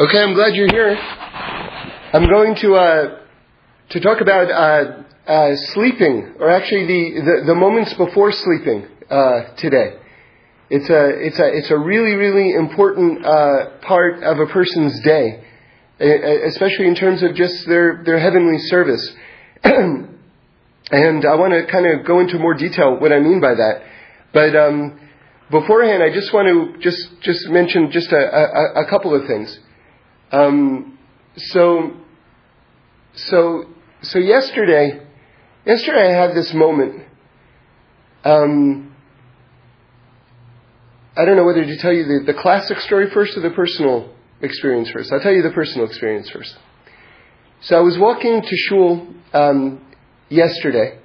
Okay, I'm glad you're here. I'm going to uh, to talk about uh, uh, sleeping, or actually the, the, the moments before sleeping uh, today. It's a it's a it's a really really important uh, part of a person's day, especially in terms of just their their heavenly service. and I want to kind of go into more detail what I mean by that. But um, beforehand, I just want to just just mention just a, a, a couple of things. Um, so, so, so yesterday, yesterday I had this moment. Um, I don't know whether to tell you the, the classic story first or the personal experience first. I'll tell you the personal experience first. So I was walking to shul um, yesterday,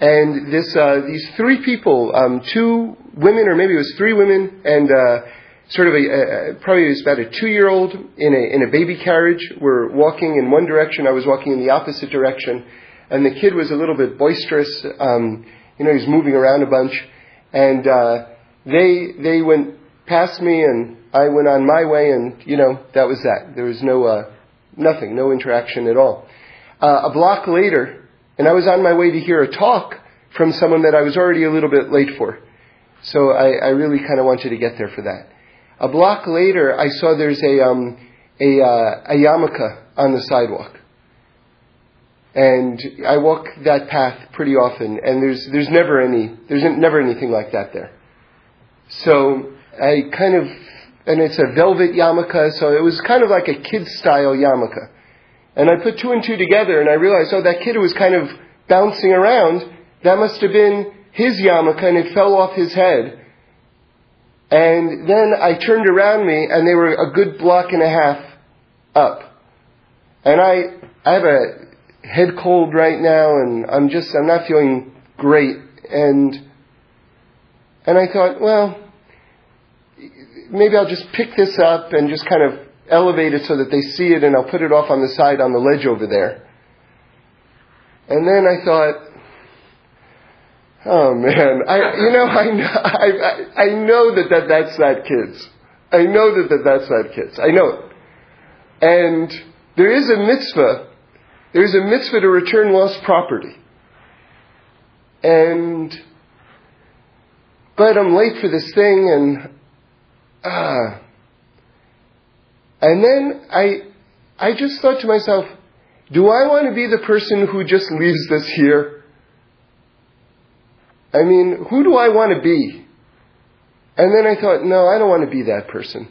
and this uh, these three people, um, two women, or maybe it was three women, and uh, sort of a, a probably was about a two year old in a in a baby carriage. We're walking in one direction. I was walking in the opposite direction, and the kid was a little bit boisterous. Um, you know, he's moving around a bunch, and uh, they they went past me, and I went on my way, and you know that was that. There was no uh, nothing, no interaction at all. Uh, a block later, and I was on my way to hear a talk from someone that I was already a little bit late for. So I, I really kind of wanted to get there for that. A block later, I saw there's a, um, a, uh, a yarmulke on the sidewalk. And I walk that path pretty often, and there's, there's never any, there's never anything like that there. So I kind of, and it's a velvet yarmulke, so it was kind of like a kid style yarmulke. And I put two and two together, and I realized, oh, that kid who was kind of bouncing around, that must have been his yarmulke, and it fell off his head. And then I turned around me and they were a good block and a half up. And I, I have a head cold right now and I'm just, I'm not feeling great. And, and I thought, well, maybe I'll just pick this up and just kind of elevate it so that they see it and I'll put it off on the side on the ledge over there. And then I thought, Oh man, I you know I know I, I know that, that that's that kids. I know that, that that's that kids. I know it. And there is a mitzvah. There is a mitzvah to return lost property. And but I'm late for this thing and ah uh, and then I I just thought to myself, do I want to be the person who just leaves this here? I mean, who do I want to be? And then I thought, no, I don't want to be that person.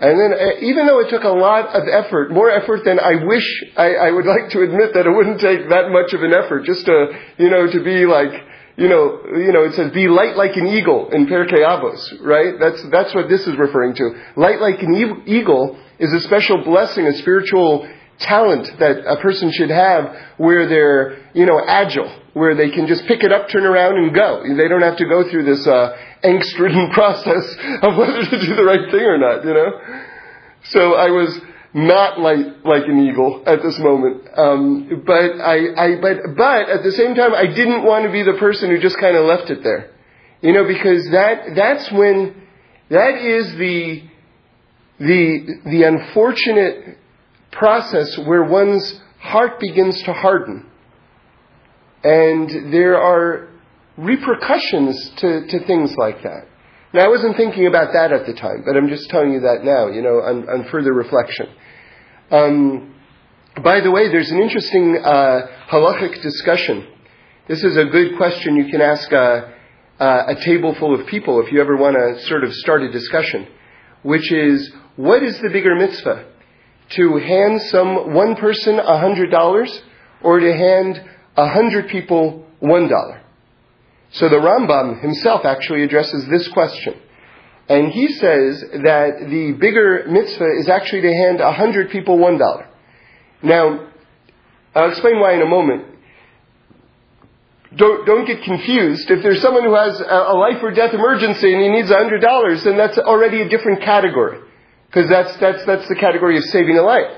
And then, uh, even though it took a lot of effort, more effort than I wish I, I would like to admit that it wouldn't take that much of an effort, just to, you know, to be like, you know, you know, it says be light like an eagle in Pirkei Avos, right? That's, that's what this is referring to. Light like an eagle is a special blessing, a spiritual talent that a person should have where they're, you know, agile, where they can just pick it up, turn around, and go. They don't have to go through this uh, angst-ridden process of whether to do the right thing or not, you know? So I was not like, like an eagle at this moment. Um, but I, I, but, but at the same time, I didn't want to be the person who just kind of left it there. You know, because that, that's when, that is the, the, the unfortunate process where one's heart begins to harden. And there are repercussions to, to things like that. Now, I wasn't thinking about that at the time, but I'm just telling you that now, you know, on, on further reflection. Um, by the way, there's an interesting uh, halachic discussion. This is a good question you can ask a, a table full of people if you ever want to sort of start a discussion, which is, what is the bigger mitzvah? To hand some one person a hundred dollars or to hand a hundred people one dollar? So the Rambam himself actually addresses this question. And he says that the bigger mitzvah is actually to hand a hundred people one dollar. Now, I'll explain why in a moment. Don't, don't get confused. If there's someone who has a, life or death emergency and he needs a hundred dollars, then that's already a different category. Because that's, that's, that's the category of saving a life.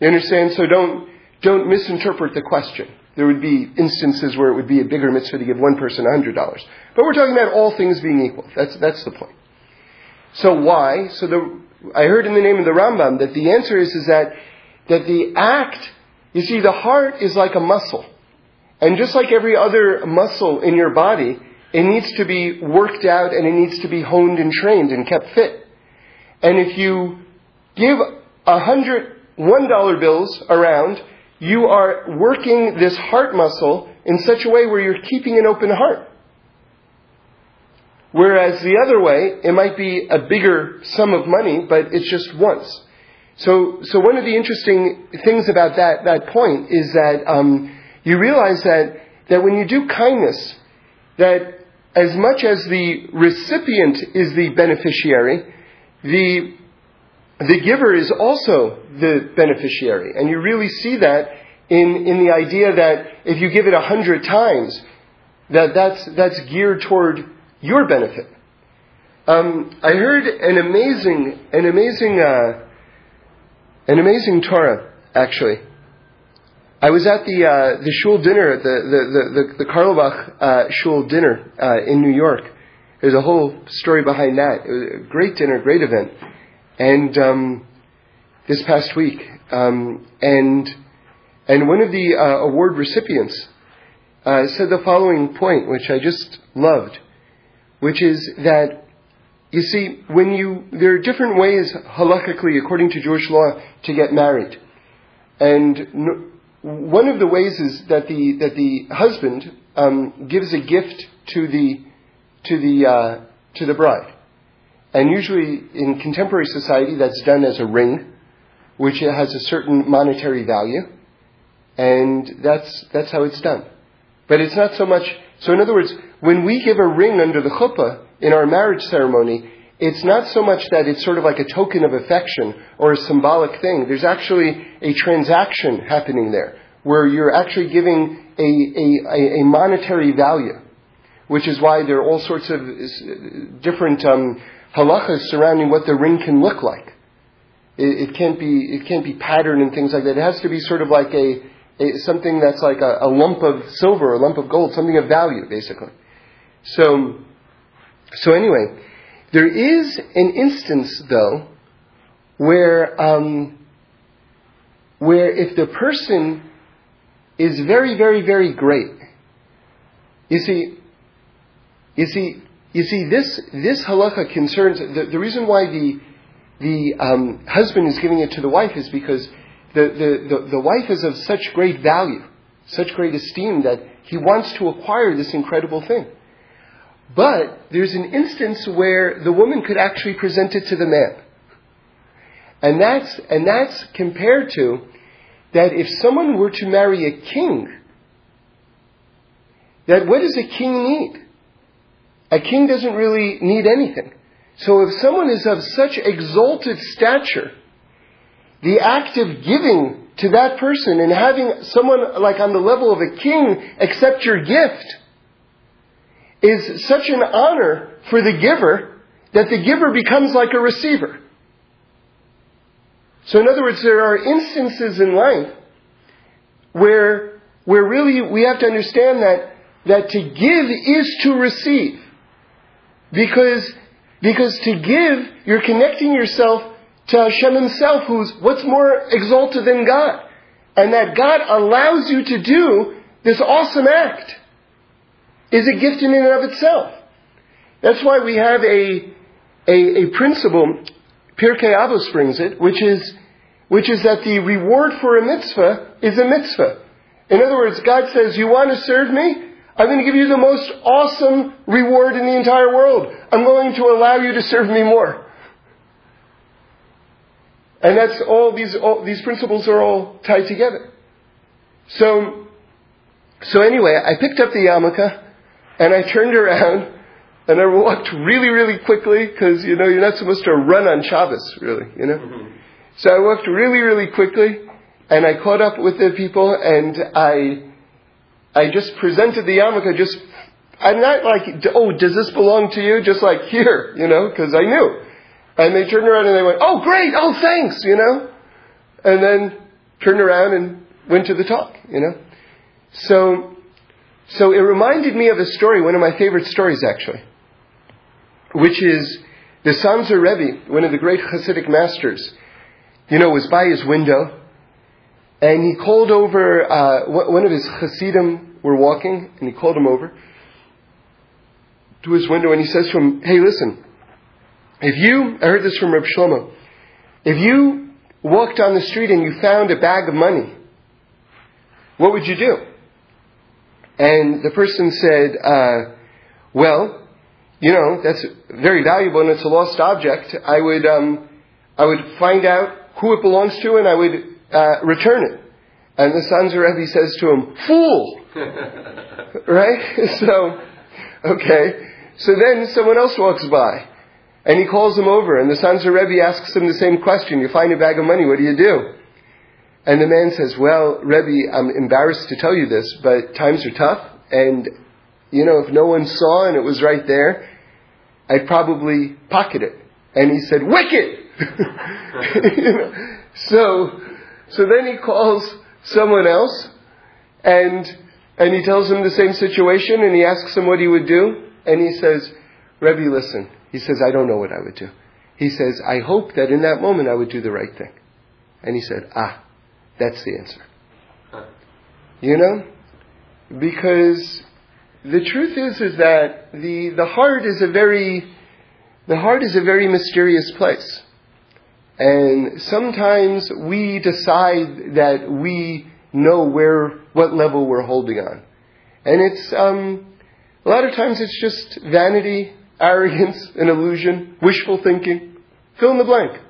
You understand? So don't, don't misinterpret the question. There would be instances where it would be a bigger mitzvah to give one person $100. But we're talking about all things being equal. That's, that's the point. So why? So the, I heard in the name of the Rambam that the answer is, is that, that the act, you see, the heart is like a muscle. And just like every other muscle in your body, it needs to be worked out and it needs to be honed and trained and kept fit. And if you give a hundred one dollar bills around, you are working this heart muscle in such a way where you're keeping an open heart. Whereas the other way, it might be a bigger sum of money, but it's just once. So, so one of the interesting things about that, that point is that um, you realize that, that when you do kindness, that as much as the recipient is the beneficiary, the, the giver is also the beneficiary. And you really see that in, in the idea that if you give it a hundred times, that that's, that's geared toward your benefit. Um, I heard an amazing, an amazing, uh, an amazing Torah, actually. I was at the uh, the shul dinner, the the the, the Carlebach uh, shul dinner uh, in New York. There's a whole story behind that. It was a great dinner, great event, and um, this past week, um, and and one of the uh, award recipients uh, said the following point, which I just loved, which is that you see, when you there are different ways halakhically, according to Jewish law, to get married, and one of the ways is that the that the husband um, gives a gift to the to the uh, to the bride, and usually in contemporary society that's done as a ring, which has a certain monetary value, and that's that's how it's done. But it's not so much. So in other words, when we give a ring under the chuppah in our marriage ceremony, it's not so much that it's sort of like a token of affection or a symbolic thing. There's actually a transaction happening there where you're actually giving a, a, a monetary value, which is why there are all sorts of different um, halachas surrounding what the ring can look like. It, it, can't be it can't be patterned and things like that. It has to be sort of like a, a something that's like a, a lump of silver, a lump of gold, something of value, basically. So, so anyway, there is an instance, though, where, um, where if the person is very, very, very great, you see, you see, you see, this, this halacha concerns, the, the reason why the, the um, husband is giving it to the wife is because the, the, the, the wife is of such great value, such great esteem that he wants to acquire this incredible thing. But there's an instance where the woman could actually present it to the man. And that's, and that's compared to that if someone were to marry a king, that what does a king need? A king doesn't really need anything. So if someone is of such exalted stature, the act of giving to that person and having someone like on the level of a king accept your gift is such an honor for the giver that the giver becomes like a receiver. So in other words, there are instances in life where, where really we have to understand that, that to give is to receive. Because, because to give, you're connecting yourself to Hashem Himself, who's what's more exalted than God. And that God allows you to do this awesome act is a gift in and of itself. That's why we have a, a, a principle, Pirkei Avos brings it, which is, which is that the reward for a mitzvah is a mitzvah. In other words, God says, you want to serve me? I'm going to give you the most awesome reward in the entire world. I'm going to allow you to serve me more. And that's all these, all, these principles are all tied together. So, so anyway, I picked up the yarmulke, and I turned around and I walked really, really quickly because, you know, you're not supposed to run on Shabbos, really, you know. Mm-hmm. So I walked really, really quickly and I caught up with the people and I, I just presented the yarmulke just, I'm not like, oh, does this belong to you? Just like, here, you know, because I knew. And they turned around and they went, oh, great, oh, thanks, you know. And then turned around and went to the talk, you know. So so it reminded me of a story, one of my favorite stories actually, which is the Sanzer Rebbe, one of the great Hasidic masters, you know, was by his window, and he called over, uh, one of his Hasidim were walking, and he called him over to his window, and he says to him, hey, listen, if you, I heard this from Reb Shlomo, if you walked on the street and you found a bag of money, what would you do? And the person said, uh, well, you know, that's very valuable and it's a lost object. I would, um, I would find out who it belongs to and I would uh, return it. And the Sanzer Rebbe says to him, fool! right? So, okay. So then someone else walks by and he calls him over and the Sanzer Rebbe asks him the same question. You find a bag of money, what do you do? And the man says, well, Rebbe, I'm embarrassed to tell you this, but times are tough and, you know, if no one saw and it was right there, I'd probably pocket it. And he said, wicked! you know? So, so then he calls someone else and, and he tells him the same situation and he asks him what he would do. And he says, Rebbe, listen. He says, I don't know what I would do. He says, I hope that in that moment I would do the right thing. And he said, ah, that's the answer. You know? Because the truth is, is that the, the heart is a very, the heart is a very mysterious place. And sometimes we decide that we know where, what level we're holding on. And it's, um, a lot of times it's just vanity, arrogance, an illusion, wishful thinking. Fill in the blank.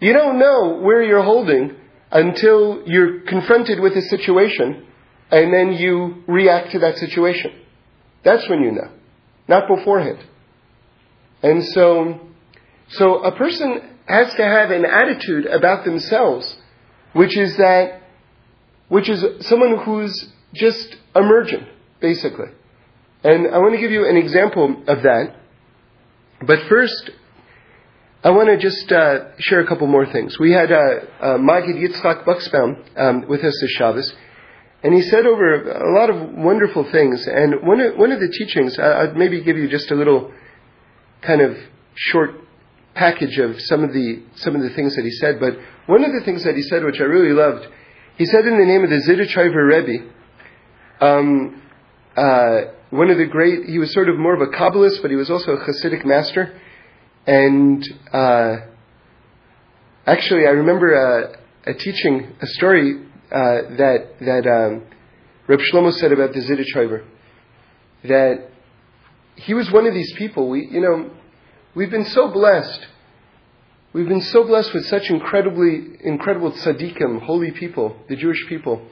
You don't know where you're holding until you're confronted with a situation and then you react to that situation. That's when you know, not beforehand. And so, so a person has to have an attitude about themselves, which is that, which is someone who's just emergent, basically. And I want to give you an example of that. But first, I want to just uh, share a couple more things. We had uh, uh, Magid Yitzchak Buxbaum um, with us this Shabbos, and he said over a lot of wonderful things. And one of, one of the teachings, I'd maybe give you just a little kind of short package of some of the some of the things that he said. But one of the things that he said, which I really loved, he said in the name of the Zidichoiver Rebbe, um, uh, one of the great. He was sort of more of a Kabbalist, but he was also a Hasidic master. And uh, actually, I remember uh, a teaching a story uh, that that um, Reb Shlomo said about the Zidichoiver that he was one of these people. We, you know, we've been so blessed. We've been so blessed with such incredibly incredible tzaddikim, holy people, the Jewish people,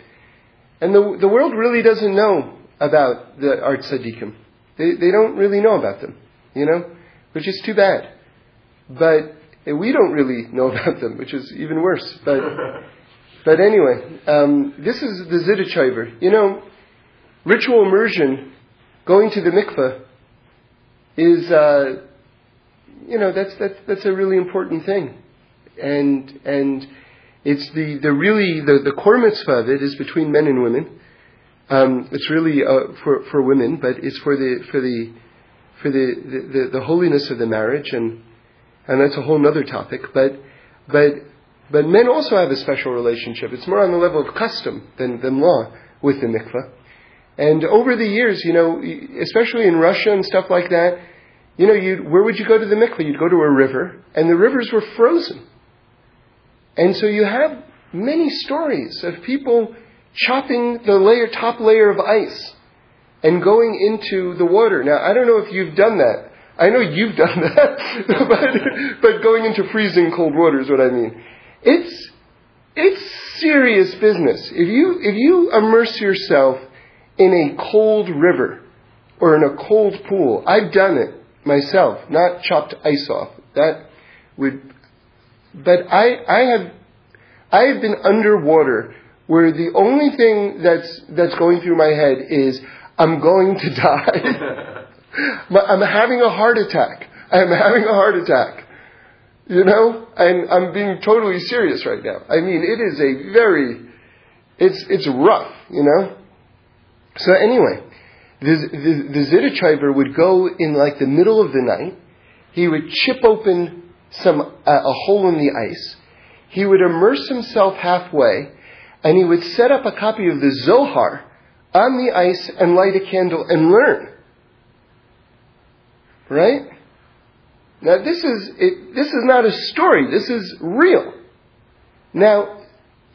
and the the world really doesn't know about the our tzaddikim. They they don't really know about them, you know, which is too bad. But we don't really know about them, which is even worse. But but anyway, um, this is the Zidichoiver. You know, ritual immersion, going to the mikveh, is uh, you know that's that's that's a really important thing, and and it's the the really the the core mitzvah of it is between men and women. Um, it's really uh, for for women, but it's for the for the for the, the, the, holiness of the marriage, and and that's a whole other topic. But but but men also have a special relationship. It's more on the level of custom than than law with the mikveh. And over the years, you know, especially in Russia and stuff like that, you know, you where would you go to the mikveh? You'd go to a river, and the rivers were frozen. And so you have many stories of people chopping the layer, top layer of ice and going into the water. Now, I don't know if you've done that. I know you've done that, but, but going into freezing cold water is what I mean. It's, it's serious business. If you, if you immerse yourself in a cold river or in a cold pool, I've done it myself, not chopped ice off. That would, but I, I have, I have been underwater where the only thing that's, that's going through my head is, I'm going to die. I'm having a heart attack. I'm having a heart attack. You know? And I'm being totally serious right now. I mean, it is a very, it's, it's rough, you know? So anyway, the, the, the would go in like the middle of the night, he would chip open some, uh, a hole in the ice, he would immerse himself halfway, and he would set up a copy of the Zohar on the ice and light a candle and learn. Right? Now this is, it, this is not a story, this is real. Now,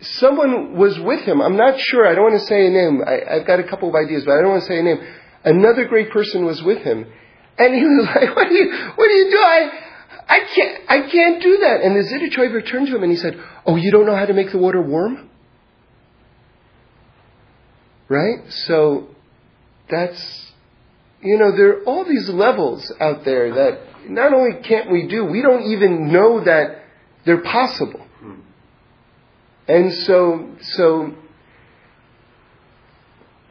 someone was with him. I'm not sure. I don't want to say a name. I, have got a couple of ideas, but I don't want to say a name. Another great person was with him, and he was like, "What do you, what do you do? I, I can't, I can't do that." And the Zidichoiver turned to him and he said, "Oh, you don't know how to make the water warm?" Right? So that's, you know, there are all these levels out there that not only can't we do, we don't even know that they're possible. And so, so,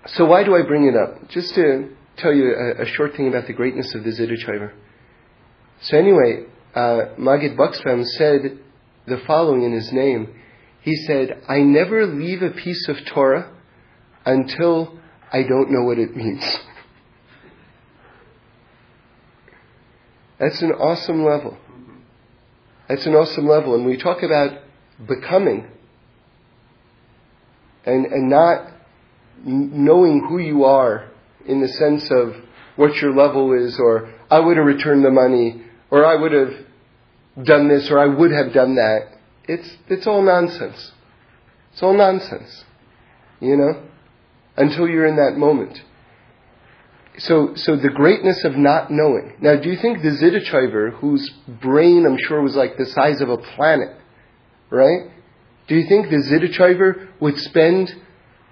so why do I bring it up? Just to tell you a, a short thing about the greatness of the Zidichoiver. So anyway, uh, Magid Buxbaum said the following in his name. He said, I never leave a piece of Torah until I don't know what it means. That's an awesome level. That's an awesome level. And we talk about becoming and, and not knowing who you are in the sense of what your level is, or I would have returned the money, or I would have done this, or I would have done that. It's, it's all nonsense. It's all nonsense. You know? Until you're in that moment. So, so the greatness of not knowing. Now, do you think the Zidichoiver, whose brain I'm sure was like the size of a planet, right? Do you think the Zidichoiver would spend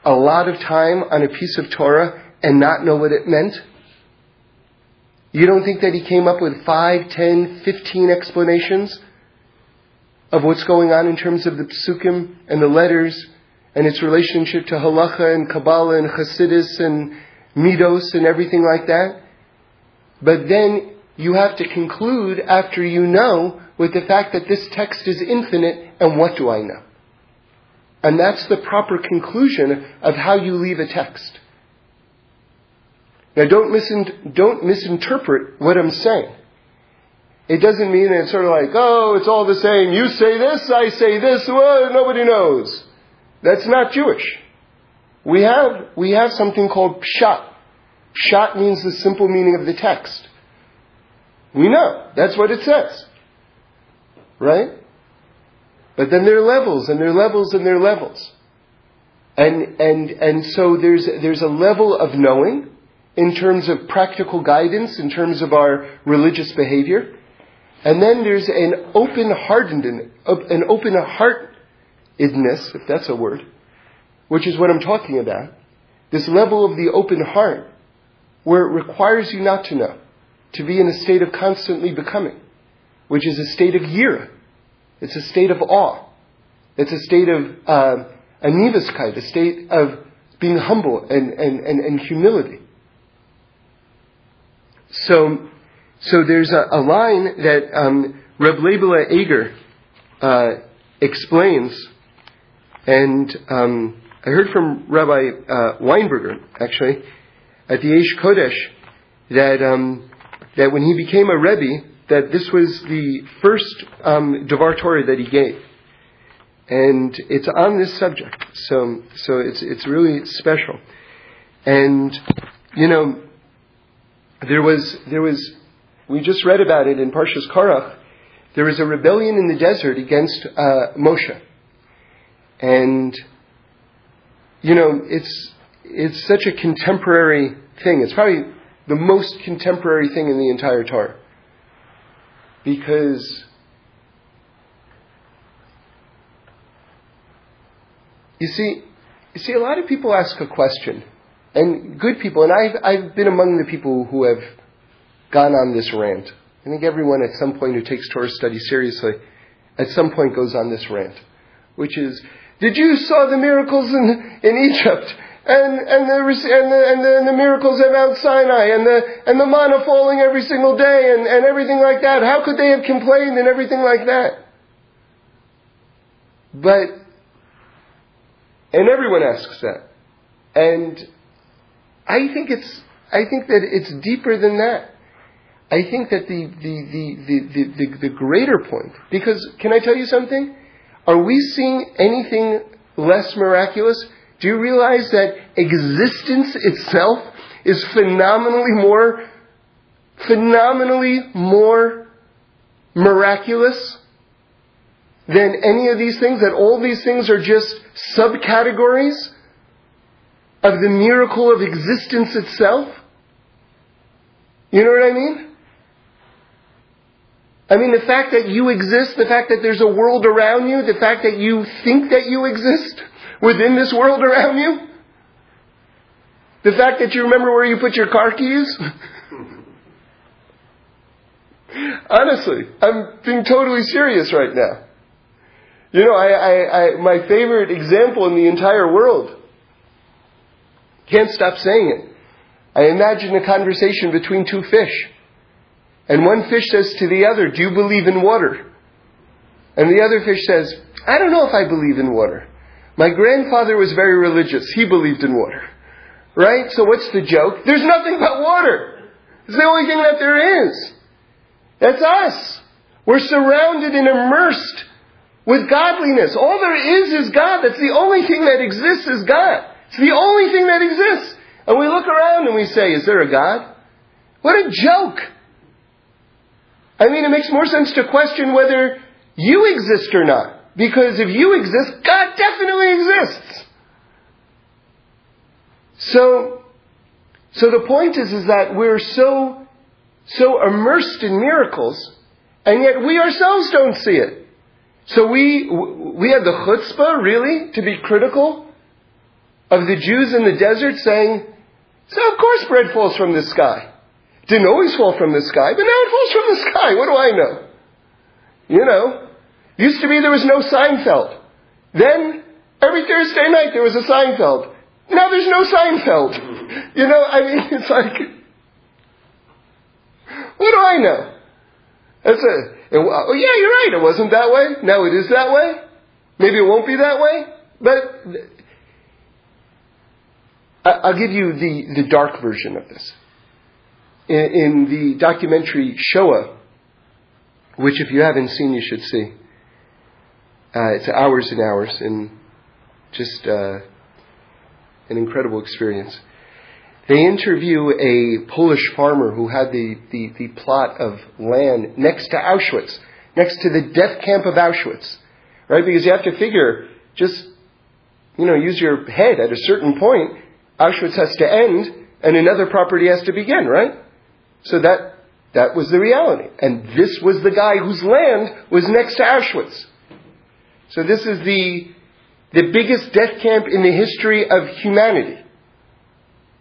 a lot of time on a piece of Torah and not know what it meant? You don't think that he came up with five, ten, fifteen explanations of what's going on in terms of the psukim and the letters and its relationship to halacha and Kabbalah and Hasidus and Midos and everything like that? But then you have to conclude after you know with the fact that this text is infinite and what do I know? And that's the proper conclusion of how you leave a text. Now don't, misin- don't misinterpret what I'm saying. It doesn't mean it's sort of like, oh, it's all the same. You say this, I say this, well, nobody knows. That's not Jewish. We have, we have something called pshat. Pshat means the simple meaning of the text. We know. That's what it says. Right? But then there are levels and there are levels and there are levels. And, and, and so there's, there's a level of knowing in terms of practical guidance, in terms of our religious behavior. And then there's an open hearted, an open heartedness, if that's a word, which is what I'm talking about. This level of the open heart, where it requires you not to know, to be in a state of constantly becoming, which is a state of yira, it's a state of awe. It's a state of uh, a state of being humble and, and, and, and humility. So, so there's a, a line that um, Reb Leibele Eger uh, explains, and um, I heard from Rabbi uh, Weinberger actually at the Aish Kodesh that um, that when he became a rebbe, that this was the first um, Devar Torah that he gave. And it's on this subject. So, so it's, it's really special. And, you know, there was, there was, we just read about it in Parshas Korach. There was a rebellion in the desert against uh, Moshe. And, you know, it's, it's such a contemporary thing. It's probably the most contemporary thing in the entire Torah because you see, you see, a lot of people ask a question, and good people, and I've, I've been among the people who have gone on this rant. I think everyone at some point who takes Torah study seriously, at some point goes on this rant, which is, the Jews saw the miracles in, in Egypt, and, and, the, and, the, and, the, and the miracles of Mount Sinai and the, and the manna falling every single day and, and everything like that. How could they have complained and everything like that? But, and everyone asks that. And I think it's, I think that it's deeper than that. I think that the, the, the, the, the, the, greater point, because can I tell you something? Are we seeing anything less miraculous? Do you realize that existence itself is phenomenally more, phenomenally more miraculous than any of these things? That all these things are just subcategories of the miracle of existence itself? You know what I mean? I mean, the fact that you exist, the fact that there's a world around you, the fact that you think that you exist within this world around you, the fact that you remember where you put your car keys. Honestly, I'm being totally serious right now. You know, I, I, I, my favorite example in the entire world. Can't stop saying it. I imagine a conversation between two fish. And one fish says to the other, Do you believe in water? And the other fish says, I don't know if I believe in water. My grandfather was very religious. He believed in water. Right? So what's the joke? There's nothing but water. It's the only thing that there is. That's us. We're surrounded and immersed with godliness. All there is is God. That's the only thing that exists is God. It's the only thing that exists. And we look around and we say, is there a God? What a joke. I mean, it makes more sense to question whether you exist or not. Because if you exist, God definitely exists. So, so the point is, is that we're so, so immersed in miracles, and yet we ourselves don't see it. So we, we had the chutzpah, really, to be critical of the Jews in the desert saying, so of course bread falls from the sky. Didn't always fall from the sky, but now it falls from the sky. What do I know? You know, used to be there was no Seinfeld. Then, every Thursday night there was a Seinfeld. Now there's no Seinfeld. You know, I mean, it's like, what do I know? That's a, it, oh yeah, you're right, it wasn't that way. Now it is that way. Maybe it won't be that way. But, I'll give you the, the dark version of this in, in the documentary Shoah, which if you haven't seen, you should see. Uh, it's hours and hours and just uh, an incredible experience. They interview a Polish farmer who had the, the, the plot of land next to Auschwitz, next to the death camp of Auschwitz, right? Because you have to figure, just, you know, use your head at a certain point, Auschwitz has to end and another property has to begin, right? So that, that was the reality. And this was the guy whose land was next to Auschwitz. So this is the, the biggest death camp in the history of humanity.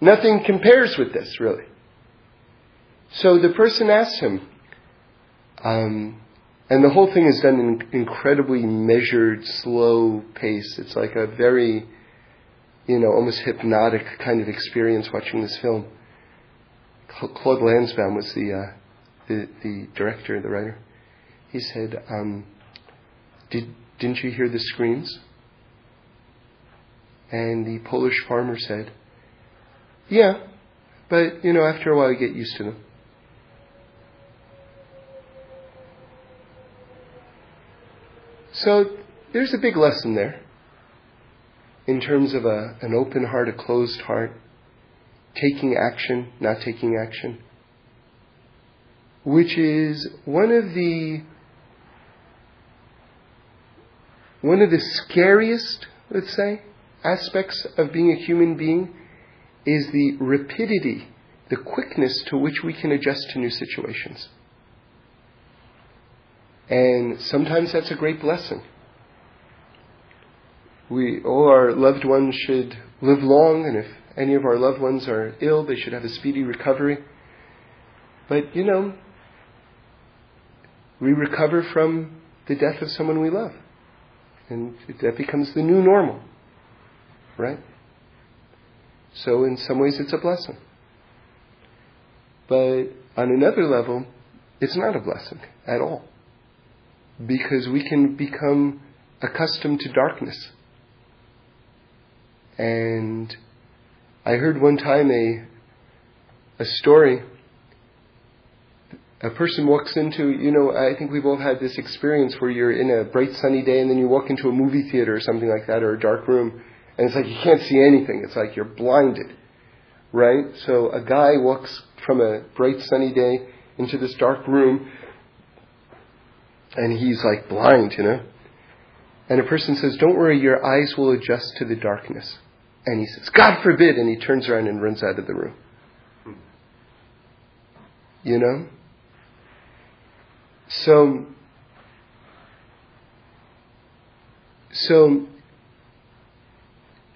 Nothing compares with this, really. So the person asks him, um, and the whole thing is done in incredibly measured, slow pace. It's like a very, you know, almost hypnotic kind of experience watching this film. Claude Lanzmann was the, uh, the, the director, the writer. He said, um, Did, Didn't you hear the screams? And the Polish farmer said, Yeah, but you know, after a while you get used to them. So there's a big lesson there in terms of a, an open heart, a closed heart taking action, not taking action, which is one of the one of the scariest, let's say, aspects of being a human being is the rapidity, the quickness to which we can adjust to new situations. And sometimes that's a great blessing. We, all our loved ones should live long, and if any of our loved ones are ill, they should have a speedy recovery. But, you know, we recover from the death of someone we love. And that becomes the new normal. Right? So, in some ways, it's a blessing. But on another level, it's not a blessing at all. Because we can become accustomed to darkness. And I heard one time a, a story a person walks into, you know, I think we've all had this experience where you're in a bright sunny day and then you walk into a movie theater or something like that or a dark room and it's like you can't see anything. It's like you're blinded, right? So a guy walks from a bright sunny day into this dark room and he's like blind, you know? And a person says, Don't worry, your eyes will adjust to the darkness. And he says, God forbid, and he turns around and runs out of the room. You know? So, so,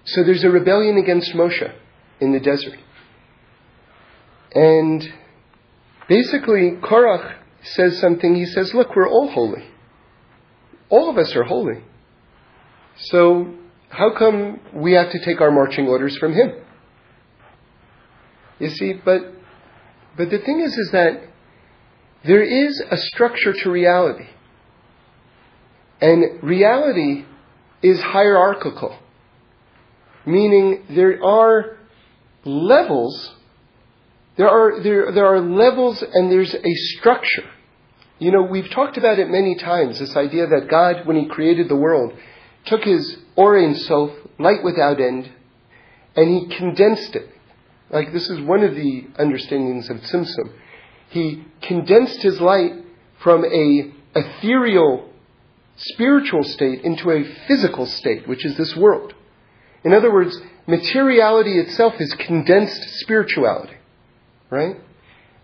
so there's a rebellion against Moshe in the desert. And basically, Korach says something. He says, Look, we're all holy. All of us are holy. So, how come we have to take our marching orders from him? You see, but, but the thing is, is that there is a structure to reality. And reality is hierarchical, meaning there are levels, there are, there, there are levels and there's a structure. You know, we've talked about it many times, this idea that God, when He created the world, took His Or Ein Sof, light without end, and He condensed it. Like this is one of the understandings of Tzimtzum he condensed his light from a ethereal spiritual state into a physical state, which is this world. In other words, materiality itself is condensed spirituality, right?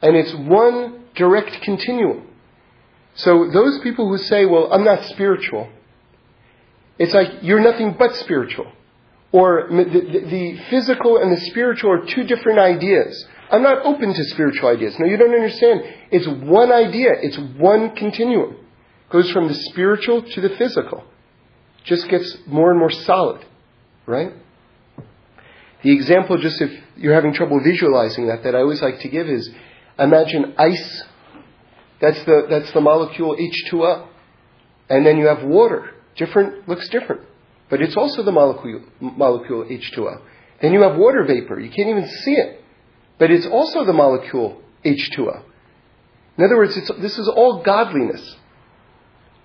And it's one direct continuum. So those people who say, well, I'm not spiritual, it's like you're nothing but spiritual. Or the, the, the physical and the spiritual are two different ideas. I'm not open to spiritual ideas. No, you don't understand. It's one idea. It's one continuum. It goes from the spiritual to the physical. It Just gets more and more solid, right? The example, just if you're having trouble visualizing that, that I always like to give is, imagine ice. That's the, that's the molecule H2O. And then you have water. Different, looks different. But it's also the molecule, molecule H2O. Then you have water vapor. You can't even see it but it's also the molecule H2O. In other words, this is all godliness,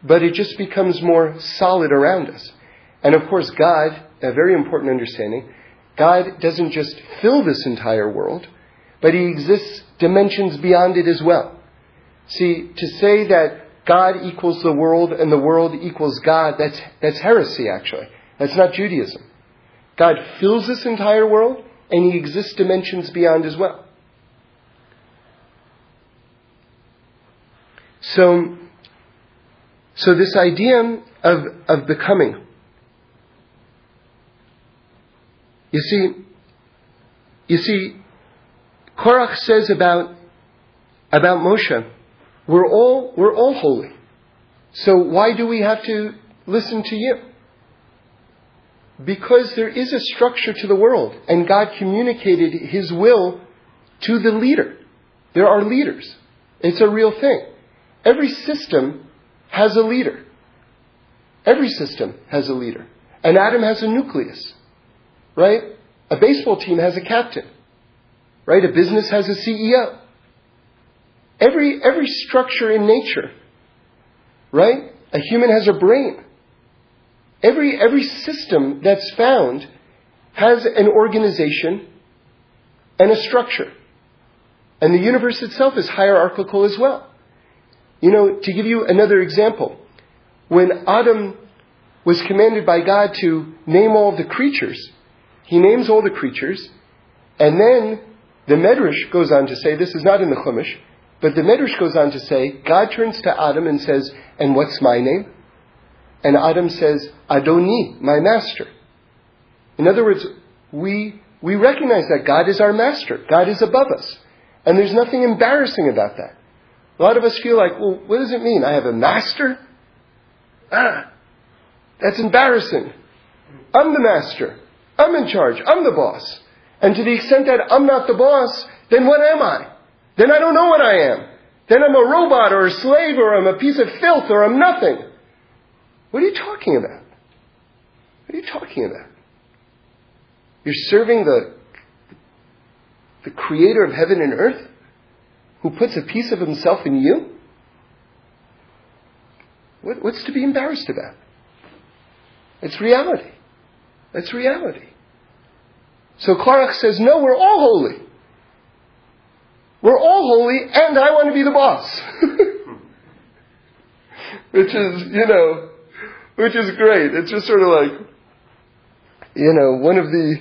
but it just becomes more solid around us. And of course, God, a very important understanding, God doesn't just fill this entire world, but He exists dimensions beyond it as well. See, to say that God equals the world and the world equals God, that's, that's heresy actually. That's not Judaism. God fills this entire world, and he exists dimensions beyond as well. So, so this idea of, of becoming, you see, you see, Korach says about, about Moshe, we're all, we're all holy. So why do we have to listen to you? Because there is a structure to the world, and God communicated His will to the leader. There are leaders. It's a real thing. Every system has a leader. Every system has a leader. An atom has a nucleus, right? A baseball team has a captain, right? A business has a CEO. Every, every structure in nature, right? A human has a brain. Every, every system that's found has an organization and a structure. And the universe itself is hierarchical as well. You know, to give you another example, when Adam was commanded by God to name all the creatures, he names all the creatures, and then the Medrash goes on to say, this is not in the Chumash, but the Medrash goes on to say, God turns to Adam and says, and what's my name? And Adam says, Adoni, my master. In other words, we, we recognize that God is our master. God is above us. And there's nothing embarrassing about that. A lot of us feel like, well, what does it mean? I have a master? Ah, that's embarrassing. I'm the master. I'm in charge. I'm the boss. And to the extent that I'm not the boss, then what am I? Then I don't know what I am. Then I'm a robot or a slave or I'm a piece of filth or I'm nothing. What are you talking about? What are you talking about? You're serving the, the creator of heaven and earth? who puts a piece of himself in you? What, what's to be embarrassed about? It's reality. It's reality. So Korach says, no, we're all holy. We're all holy, and I want to be the boss. which is, you know, which is great. It's just sort of like, you know, one of the,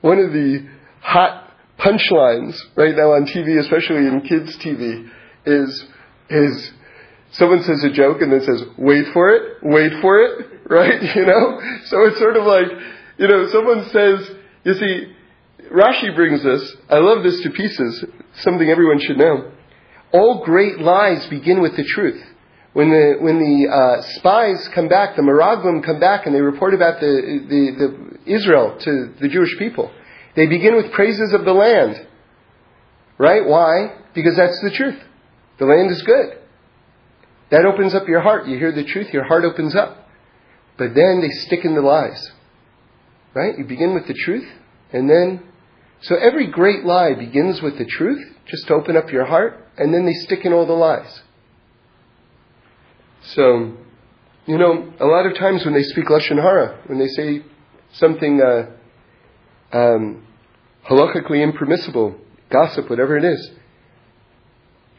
one of the hot punchlines right now on TV, especially in kids TV, is, is someone says a joke and then says, wait for it, wait for it, right? You know? So it's sort of like, you know, someone says, you see, Rashi brings this, I love this to pieces, something everyone should know. All great lies begin with the truth. When the, when the uh, spies come back, the Meraglim come back and they report about the, the, the Israel to the Jewish people, they begin with praises of the land. Right? Why? Because that's the truth. The land is good. That opens up your heart. You hear the truth, your heart opens up. But then they stick in the lies. Right? You begin with the truth, and then. So every great lie begins with the truth, just to open up your heart, and then they stick in all the lies. So, you know, a lot of times when they speak Lashon Hara, when they say something uh, um, halakhically impermissible, gossip, whatever it is,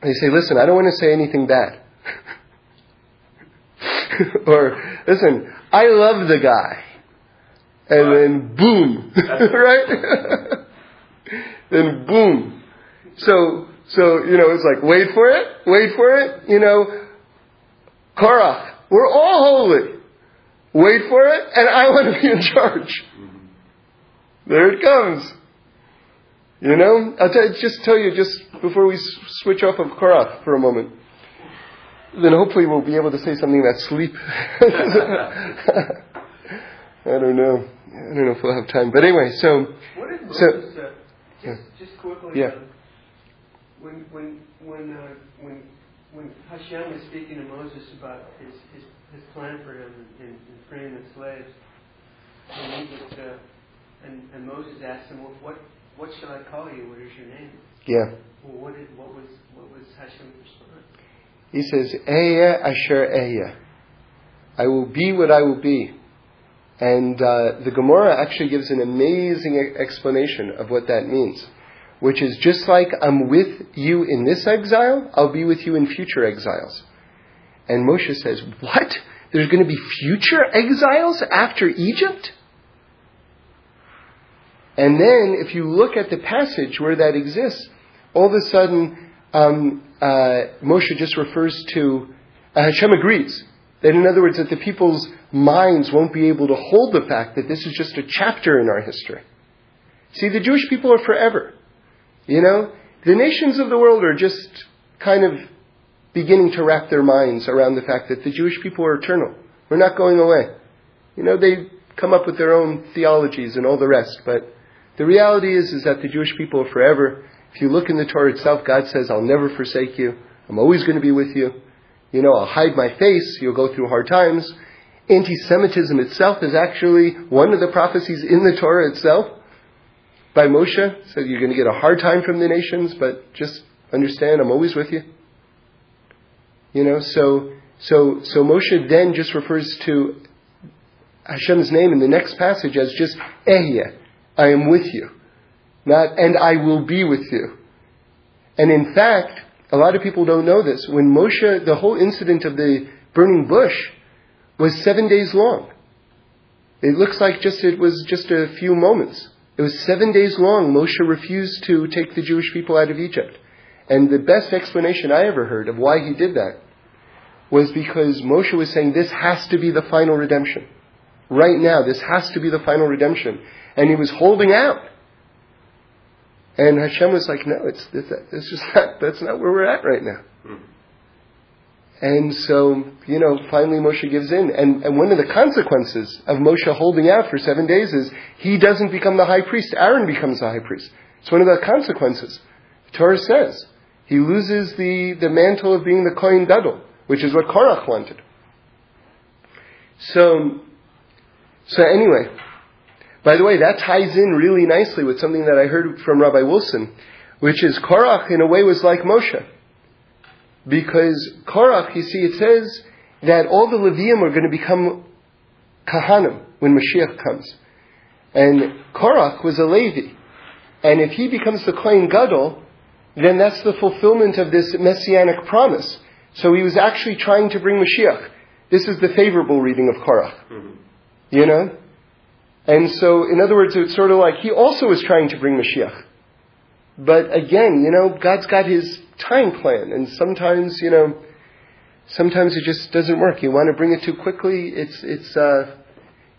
they say, listen, I don't want to say anything bad. or, listen, I love the guy. And then boom, right? then boom. So, so, you know, it's like, wait for it, wait for it, you know, Korach, we're all holy. Wait for it, and I want to be in charge. There it comes. You know, I'll t- just tell you just before we s- switch off of Korach for a moment then hopefully we'll be able to say something about sleep. I don't know. I don't know if we'll have time. But anyway, so. What is so, uh, just, yeah. just quickly. Yeah. Uh, when when when uh, when when Hashem was speaking to Moses about his his, his plan for him in, in freeing the slaves, and, he was, uh, and, and Moses asked him, well, "What what shall I call you? What is your name?" Yeah. Well, what did what was what was Hashem's response? He says, Ehyeh asher Ehyeh. I will be what I will be. And uh, the Gemara actually gives an amazing explanation of what that means, which is just like I'm with you in this exile, I'll be with you in future exiles. And Moshe says, What? There's going to be future exiles after Egypt? And then, if you look at the passage where that exists, all of a sudden, um, uh, Moshe just refers to, uh, Hashem agrees that, in other words, that the people's minds won't be able to hold the fact that this is just a chapter in our history. See, the Jewish people are forever. You know, the nations of the world are just kind of beginning to wrap their minds around the fact that the Jewish people are eternal. We're not going away. You know, they come up with their own theologies and all the rest, but the reality is, is that the Jewish people are forever. If you look in the Torah itself, God says, I'll never forsake you. I'm always going to be with you. You know, I'll hide my face. You'll go through hard times. Anti-Semitism itself is actually one of the prophecies in the Torah itself by Moshe. So you're going to get a hard time from the nations, but just understand I'm always with you. You know, so, so, so Moshe then just refers to Hashem's name in the next passage as just Ehyeh. I am with you. Not, and I will be with you. And in fact, a lot of people don't know this. When Moshe, the whole incident of the burning bush was seven days long. It looks like just it was just a few moments. It was seven days long. Moshe refused to take the Jewish people out of Egypt. And the best explanation I ever heard of why he did that was because Moshe was saying this has to be the final redemption. Right now, this has to be the final redemption. And he was holding out. And Hashem was like, no, it's, it's, it's just not, that's not where we're at right now. Hmm. And so, you know, finally Moshe gives in. And, and one of the consequences of Moshe holding out for seven days is he doesn't become the high priest. Aaron becomes the high priest. It's one of the consequences. The Torah says he loses the, the mantle of being the Kohen Gadol, which is what Korach wanted. So, so anyway, by the way, that ties in really nicely with something that I heard from Rabbi Wilson, which is Korach in a way was like Moshe. Because Korach, you see, it says that all the Levium are going to become Kahanim when Mashiach comes. And Korach was a Levi. And if he becomes the Kohen Gadol, then that's the fulfillment of this messianic promise. So he was actually trying to bring Mashiach. This is the favorable reading of Korach. Mm-hmm. You know? And so, in other words, it's sort of like he also was trying to bring Mashiach. But again, you know, God's got his time plan, and sometimes, you know, sometimes it just doesn't work. You want to bring it too quickly, it's, it's, uh,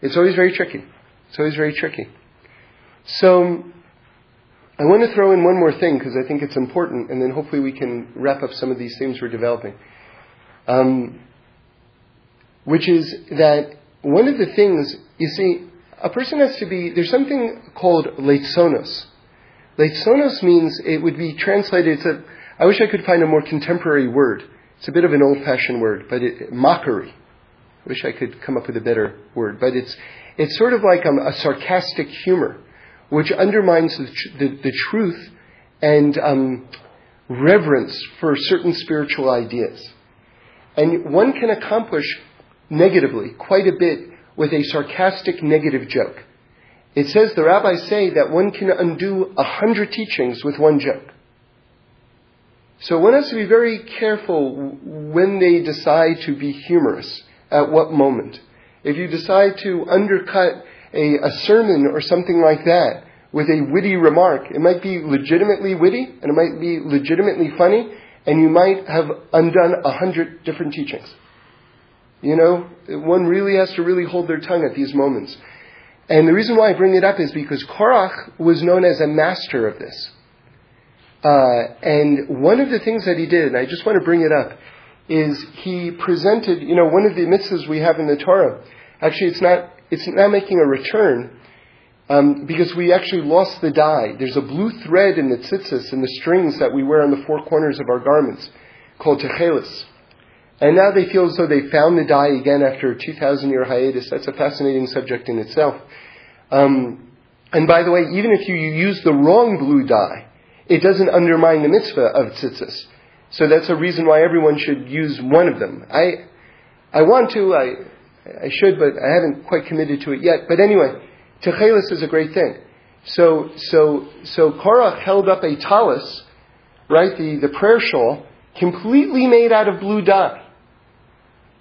it's always very tricky. It's always very tricky. So, I want to throw in one more thing because I think it's important, and then hopefully we can wrap up some of these themes we're developing. Um, which is that one of the things, you see, a person has to be, there's something called leitzonos. Leitzonos means it would be translated, to, I wish I could find a more contemporary word. It's a bit of an old fashioned word, but it, mockery. I wish I could come up with a better word, but it's, it's sort of like um, a sarcastic humor, which undermines the, the, the truth and um, reverence for certain spiritual ideas. And one can accomplish negatively quite a bit with a sarcastic negative joke. It says the rabbis say that one can undo a hundred teachings with one joke. So one has to be very careful when they decide to be humorous, at what moment. If you decide to undercut a, a sermon or something like that with a witty remark, it might be legitimately witty and it might be legitimately funny, and you might have undone a hundred different teachings. You know, one really has to really hold their tongue at these moments. And the reason why I bring it up is because Korach was known as a master of this. Uh, and one of the things that he did, and I just want to bring it up, is he presented, you know, one of the mitzvahs we have in the Torah. Actually, it's not, it's not making a return, um, because we actually lost the dye. There's a blue thread in the tzitzis, in the strings that we wear on the four corners of our garments, called techelis. And now they feel as though they found the dye again after a 2,000 year hiatus. That's a fascinating subject in itself. Um, and by the way, even if you use the wrong blue dye, it doesn't undermine the mitzvah of tzitzis. So that's a reason why everyone should use one of them. I, I want to, I, I should, but I haven't quite committed to it yet. But anyway, techelis is a great thing. So, so, so Korach held up a talus, right, the, the prayer shawl, completely made out of blue dye.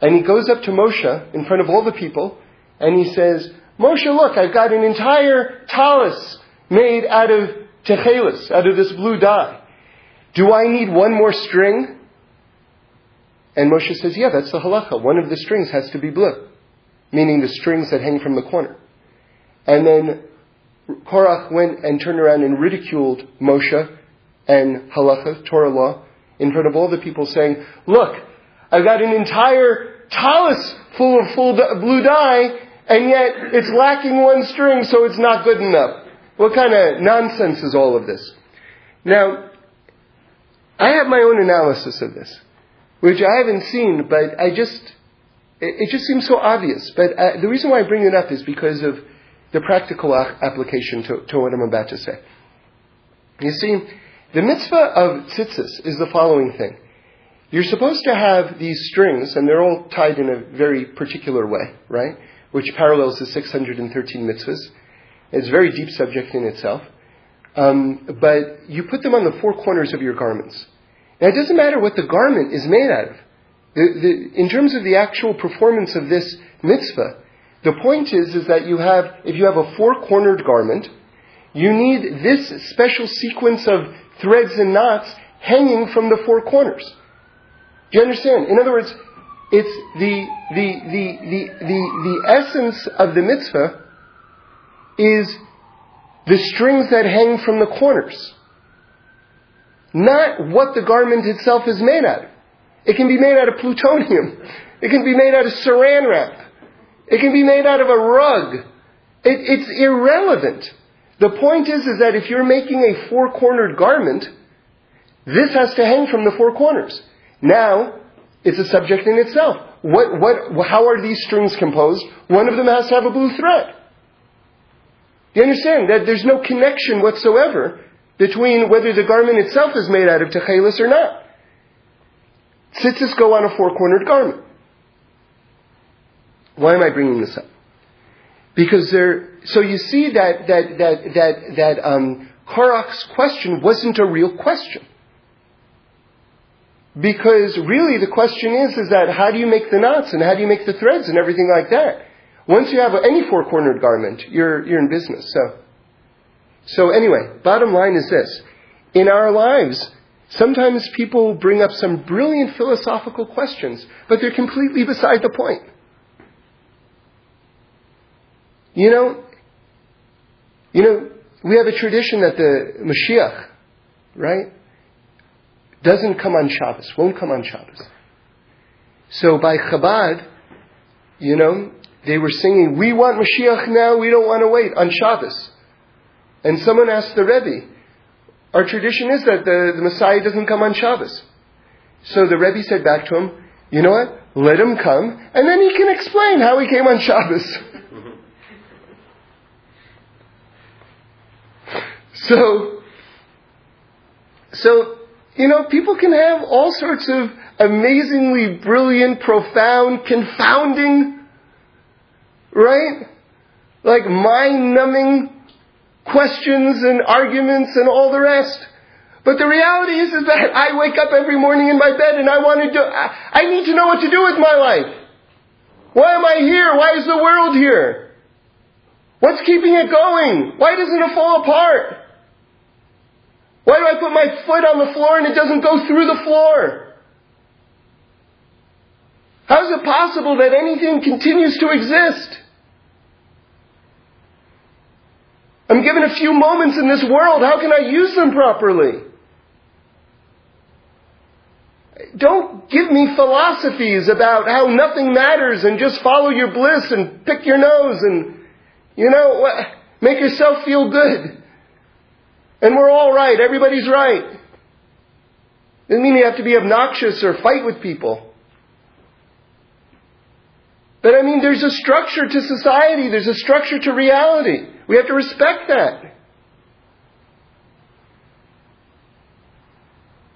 And he goes up to Moshe in front of all the people and he says, Moshe, look, I've got an entire talus made out of techelis, out of this blue dye. Do I need one more string? And Moshe says, yeah, that's the halacha. One of the strings has to be blue, meaning the strings that hang from the corner. And then Korach went and turned around and ridiculed Moshe and halacha, Torah law, in front of all the people saying, look, I've got an entire talus full of full blue dye, and yet it's lacking one string, so it's not good enough. What kind of nonsense is all of this? Now, I have my own analysis of this, which I haven't seen, but I just, it, just seems so obvious. But uh, the reason why I bring it up is because of the practical application to, to what I'm about to say. You see, the mitzvah of tzitzis is the following thing. You're supposed to have these strings, and they're all tied in a very particular way, right? Which parallels the 613 mitzvahs. It's a very deep subject in itself. Um, but you put them on the four corners of your garments. Now, it doesn't matter what the garment is made out of. The, the, in terms of the actual performance of this mitzvah, the point is, is that you have, if you have a four-cornered garment, you need this special sequence of threads and knots hanging from the four corners. Do you understand? In other words, it's the, the, the, the, the, the essence of the mitzvah is the strings that hang from the corners. Not what the garment itself is made out of. It can be made out of plutonium. It can be made out of saran wrap. It can be made out of a rug. It, it's irrelevant. The point is, is that if you're making a four-cornered garment, this has to hang from the four corners. Now, it's a subject in itself. What, what, how are these strings composed? One of them has to have a blue thread. You understand that there's no connection whatsoever between whether the garment itself is made out of techelis or not. tzitzis go on a four-cornered garment. Why am I bringing this up? Because there, so you see that, that, that, that, that, um, Korach's question wasn't a real question. Because really the question is, is that how do you make the knots and how do you make the threads and everything like that? Once you have any four-cornered garment, you're, you're in business. So, so anyway, bottom line is this. In our lives, sometimes people bring up some brilliant philosophical questions, but they're completely beside the point. You know, you know, we have a tradition that the Mashiach, right, doesn't come on Shabbos, won't come on Shabbos. So by Chabad, you know, they were singing, we want Mashiach now, we don't want to wait, on Shabbos. And someone asked the Rebbe, our tradition is that the, the Messiah doesn't come on Shabbos. So the Rebbe said back to him, you know what? Let him come, and then he can explain how he came on Shabbos. so, so, you know, people can have all sorts of amazingly brilliant, profound, confounding, right? Like mind numbing questions and arguments and all the rest. But the reality is, is that I wake up every morning in my bed and I want to do, I, I need to know what to do with my life. Why am I here? Why is the world here? What's keeping it going? Why doesn't it fall apart? Why do I put my foot on the floor and it doesn't go through the floor? How is it possible that anything continues to exist? I'm given a few moments in this world. How can I use them properly? Don't give me philosophies about how nothing matters and just follow your bliss and pick your nose and, you know, make yourself feel good. And we're all right. Everybody's right. Doesn't mean you have to be obnoxious or fight with people. But I mean, there's a structure to society. There's a structure to reality. We have to respect that.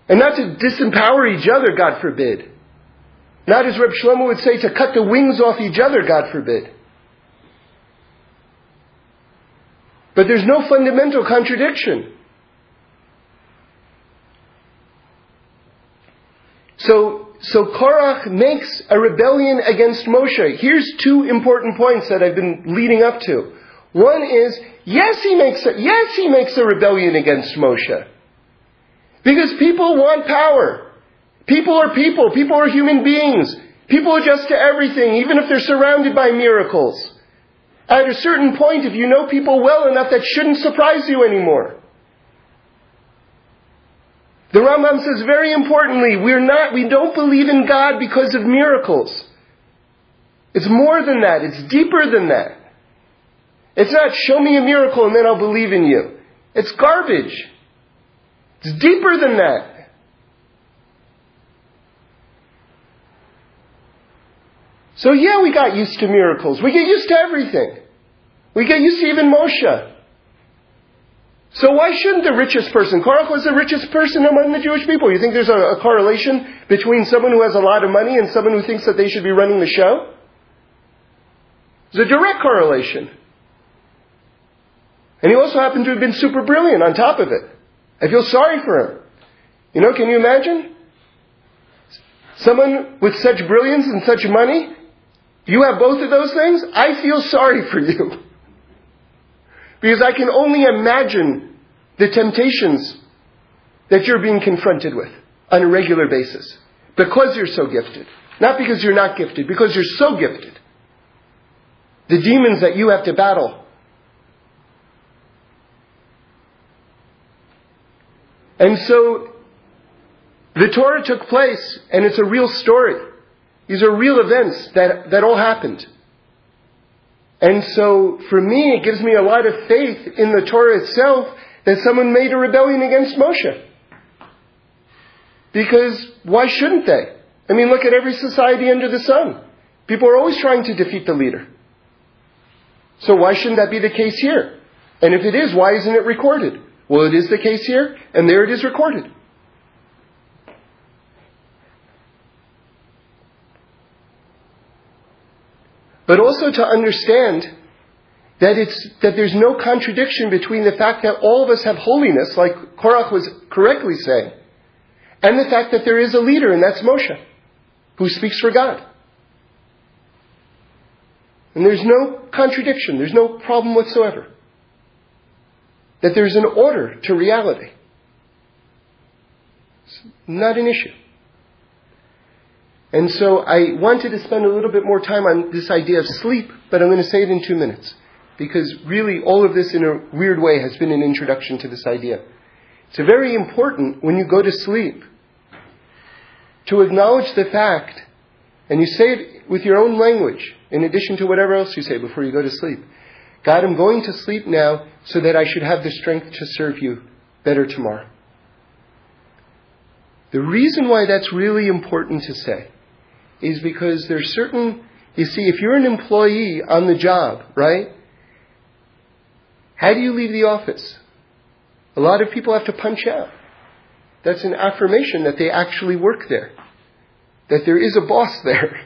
And not to disempower each other, God forbid. Not as Reb Shlomo would say, to cut the wings off each other, God forbid. But there's no fundamental contradiction. So, so Korach makes a rebellion against Moshe. Here's two important points that I've been leading up to. One is, yes, he makes a, yes, he makes a rebellion against Moshe. Because people want power. People are people. People are human beings. People adjust to everything, even if they're surrounded by miracles. At a certain point, if you know people well enough, that shouldn't surprise you anymore. The Rambam says very importantly, we're not, we don't believe in God because of miracles. It's more than that. It's deeper than that. It's not show me a miracle and then I'll believe in you. It's garbage. It's deeper than that. So yeah, we got used to miracles. We get used to everything. We get used to even Moshe. So why shouldn't the richest person, Korach was the richest person among the Jewish people. You think there's a, a, correlation between someone who has a lot of money and someone who thinks that they should be running the show? There's a direct correlation. And he also happened to have been super brilliant on top of it. I feel sorry for him. You know, can you imagine? Someone with such brilliance and such money, you have both of those things? I feel sorry for you. Because I can only imagine the temptations that you're being confronted with on a regular basis. Because you're so gifted. Not because you're not gifted, because you're so gifted. The demons that you have to battle. And so, the Torah took place, and it's a real story. These are real events that, that all happened. And so, for me, it gives me a lot of faith in the Torah itself that someone made a rebellion against Moshe. Because why shouldn't they? I mean, look at every society under the sun. People are always trying to defeat the leader. So why shouldn't that be the case here? And if it is, why isn't it recorded? Well, it is the case here, and there it is recorded. But also to understand that it's that there's no contradiction between the fact that all of us have holiness, like Korach was correctly saying, and the fact that there is a leader, and that's Moshe, who speaks for God. And there's no contradiction, there's no problem whatsoever. That there's an order to reality. It's not an issue. And so I wanted to spend a little bit more time on this idea of sleep, but I'm going to say it in two minutes. Because really, all of this in a weird way has been an introduction to this idea. It's very important when you go to sleep to acknowledge the fact, and you say it with your own language, in addition to whatever else you say before you go to sleep. God, I'm going to sleep now so that I should have the strength to serve you better tomorrow. The reason why that's really important to say is because there's certain, you see, if you're an employee on the job, right? How do you leave the office? A lot of people have to punch out. That's an affirmation that they actually work there. That there is a boss there.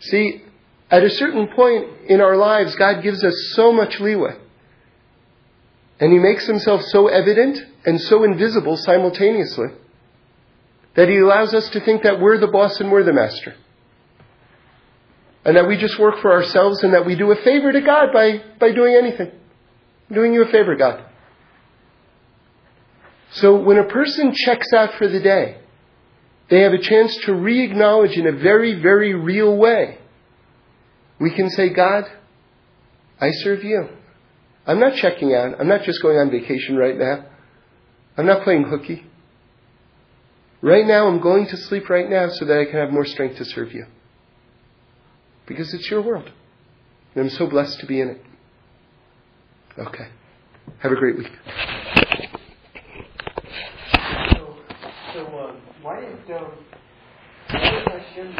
See, at a certain point in our lives, God gives us so much leeway. And He makes Himself so evident and so invisible simultaneously that He allows us to think that we're the boss and we're the master. And that we just work for ourselves and that we do a favor to God by, by doing anything. doing you a favor, God. So when a person checks out for the day, they have a chance to re acknowledge in a very, very real way. We can say, God, I serve you. I'm not checking out. I'm not just going on vacation right now. I'm not playing hooky. Right now, I'm going to sleep right now so that I can have more strength to serve you. Because it's your world. And I'm so blessed to be in it. Okay. Have a great week. So, so um, why did um, why did Hashem